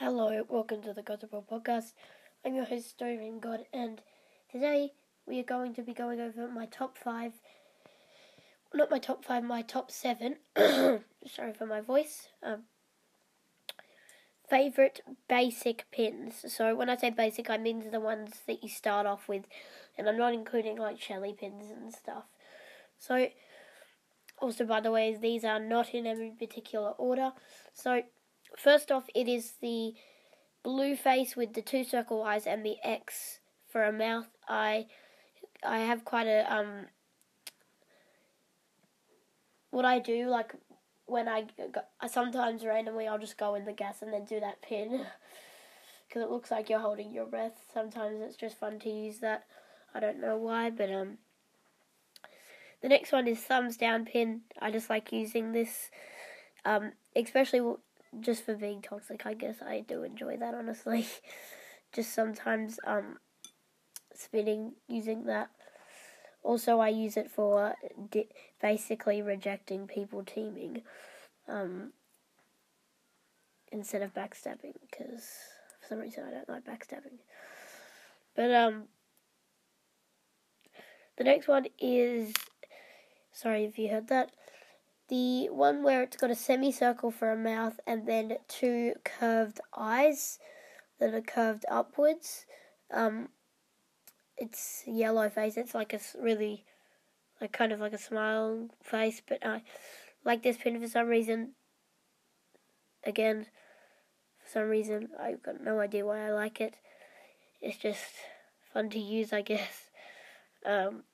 Hello, welcome to the Gospel Podcast. I'm your host, Dorian God, and today we are going to be going over my top five, not my top five, my top seven, sorry for my voice, um, favorite basic pins. So when I say basic, I mean the ones that you start off with, and I'm not including like Shelly pins and stuff. So, also by the way, these are not in any particular order. So, First off, it is the blue face with the two circle eyes and the X for a mouth. I I have quite a um. What I do like when I, I sometimes randomly I'll just go in the gas and then do that pin because it looks like you're holding your breath. Sometimes it's just fun to use that. I don't know why, but um. The next one is thumbs down pin. I just like using this, um, especially just for being toxic, I guess I do enjoy that honestly. just sometimes um spinning using that. Also, I use it for di- basically rejecting people teaming um, instead of backstabbing because for some reason I don't like backstabbing. But um, the next one is sorry if you heard that the one where it's got a semicircle for a mouth and then two curved eyes that are curved upwards. Um, it's yellow face. It's like a really, like kind of like a smile face, but I like this pin for some reason. Again, for some reason, I've got no idea why I like it. It's just fun to use, I guess. Um,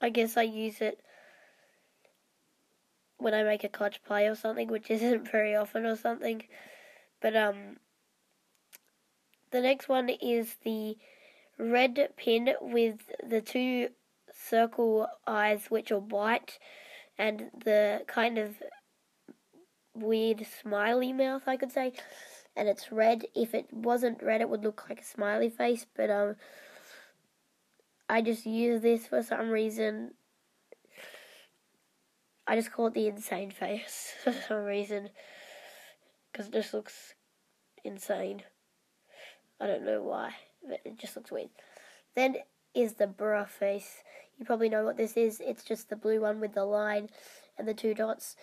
I guess I use it when I make a clutch play or something, which isn't very often or something. But um, the next one is the red pin with the two circle eyes, which are white, and the kind of weird smiley mouth, I could say. And it's red. If it wasn't red, it would look like a smiley face. But um, I just use this for some reason I just call it the insane face for some reason. Because it just looks insane. I don't know why, but it just looks weird. Then is the bra face. You probably know what this is. It's just the blue one with the line and the two dots.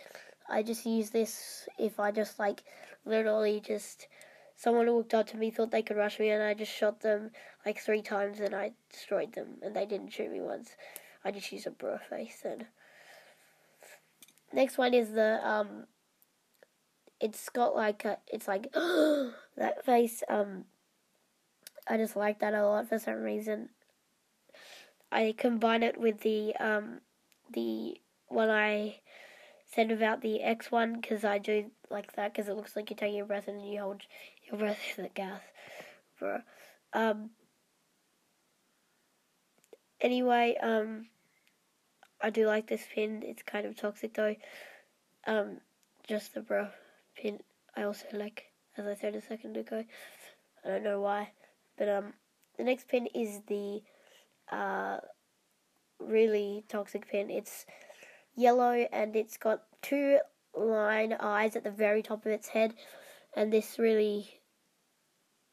I just use this if I just like literally just someone walked up to me thought they could rush me and I just shot them like three times and I destroyed them and they didn't shoot me once. I just use a bra face and Next one is the um. It's got like a, it's like that face. Um, I just like that a lot for some reason. I combine it with the um, the one I said about the X one because I do like that because it looks like you're taking a breath and you hold your breath in the gas, bro. Um. Anyway, um. I do like this pin. It's kind of toxic though. Um, just the bro pin. I also like, as I said a second ago. I don't know why, but um, the next pin is the uh really toxic pin. It's yellow and it's got two line eyes at the very top of its head, and this really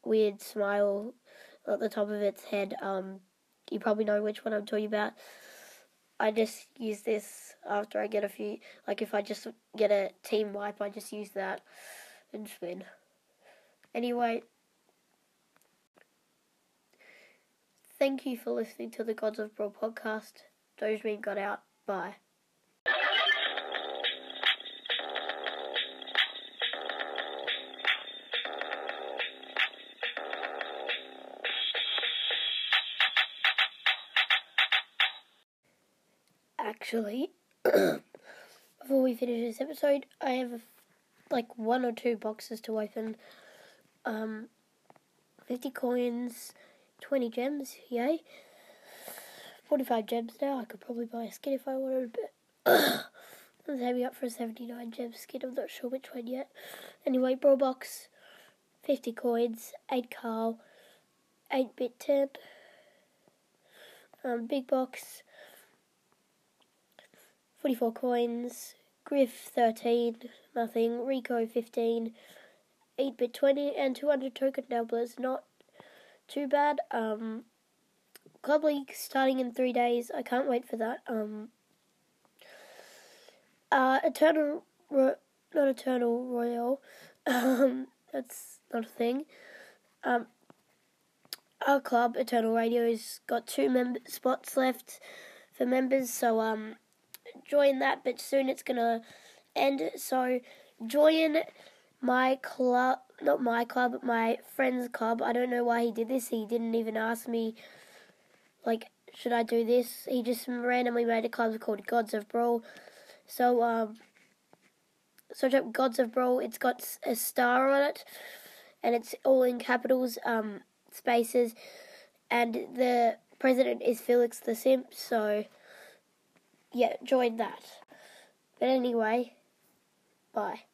weird smile at the top of its head. Um, you probably know which one I'm talking about. I just use this after I get a few. Like if I just get a team wipe, I just use that and spin. Anyway, thank you for listening to the Gods of Brawl podcast. Dogeman got out. Bye. Actually, before we finish this episode, I have like one or two boxes to open. Um, 50 coins, 20 gems, yay. 45 gems now. I could probably buy a skin if I wanted, but I'm saving up for a 79 gem skin. I'm not sure which one yet. Anyway, Brawl Box, 50 coins, 8 Carl, 8 bit 10. Um, big box, 44 coins, Griff 13, nothing, Rico 15, 8 bit 20 and 200 token doublers. Not too bad. Um, Club League starting in three days. I can't wait for that. Um, uh, Eternal, Ro- not Eternal Royale. Um, that's not a thing. Um, our club, Eternal Radio's got two mem- spots left for members, so um, join that. But soon it's gonna end. So join my club, not my club, my friend's club. I don't know why he did this. He didn't even ask me. Like, should I do this? He just randomly made a club called Gods of Brawl. So um, search up Gods of Brawl. It's got a star on it, and it's all in capitals, um, spaces, and the president is Felix the Simp. So yeah, join that. But anyway, bye.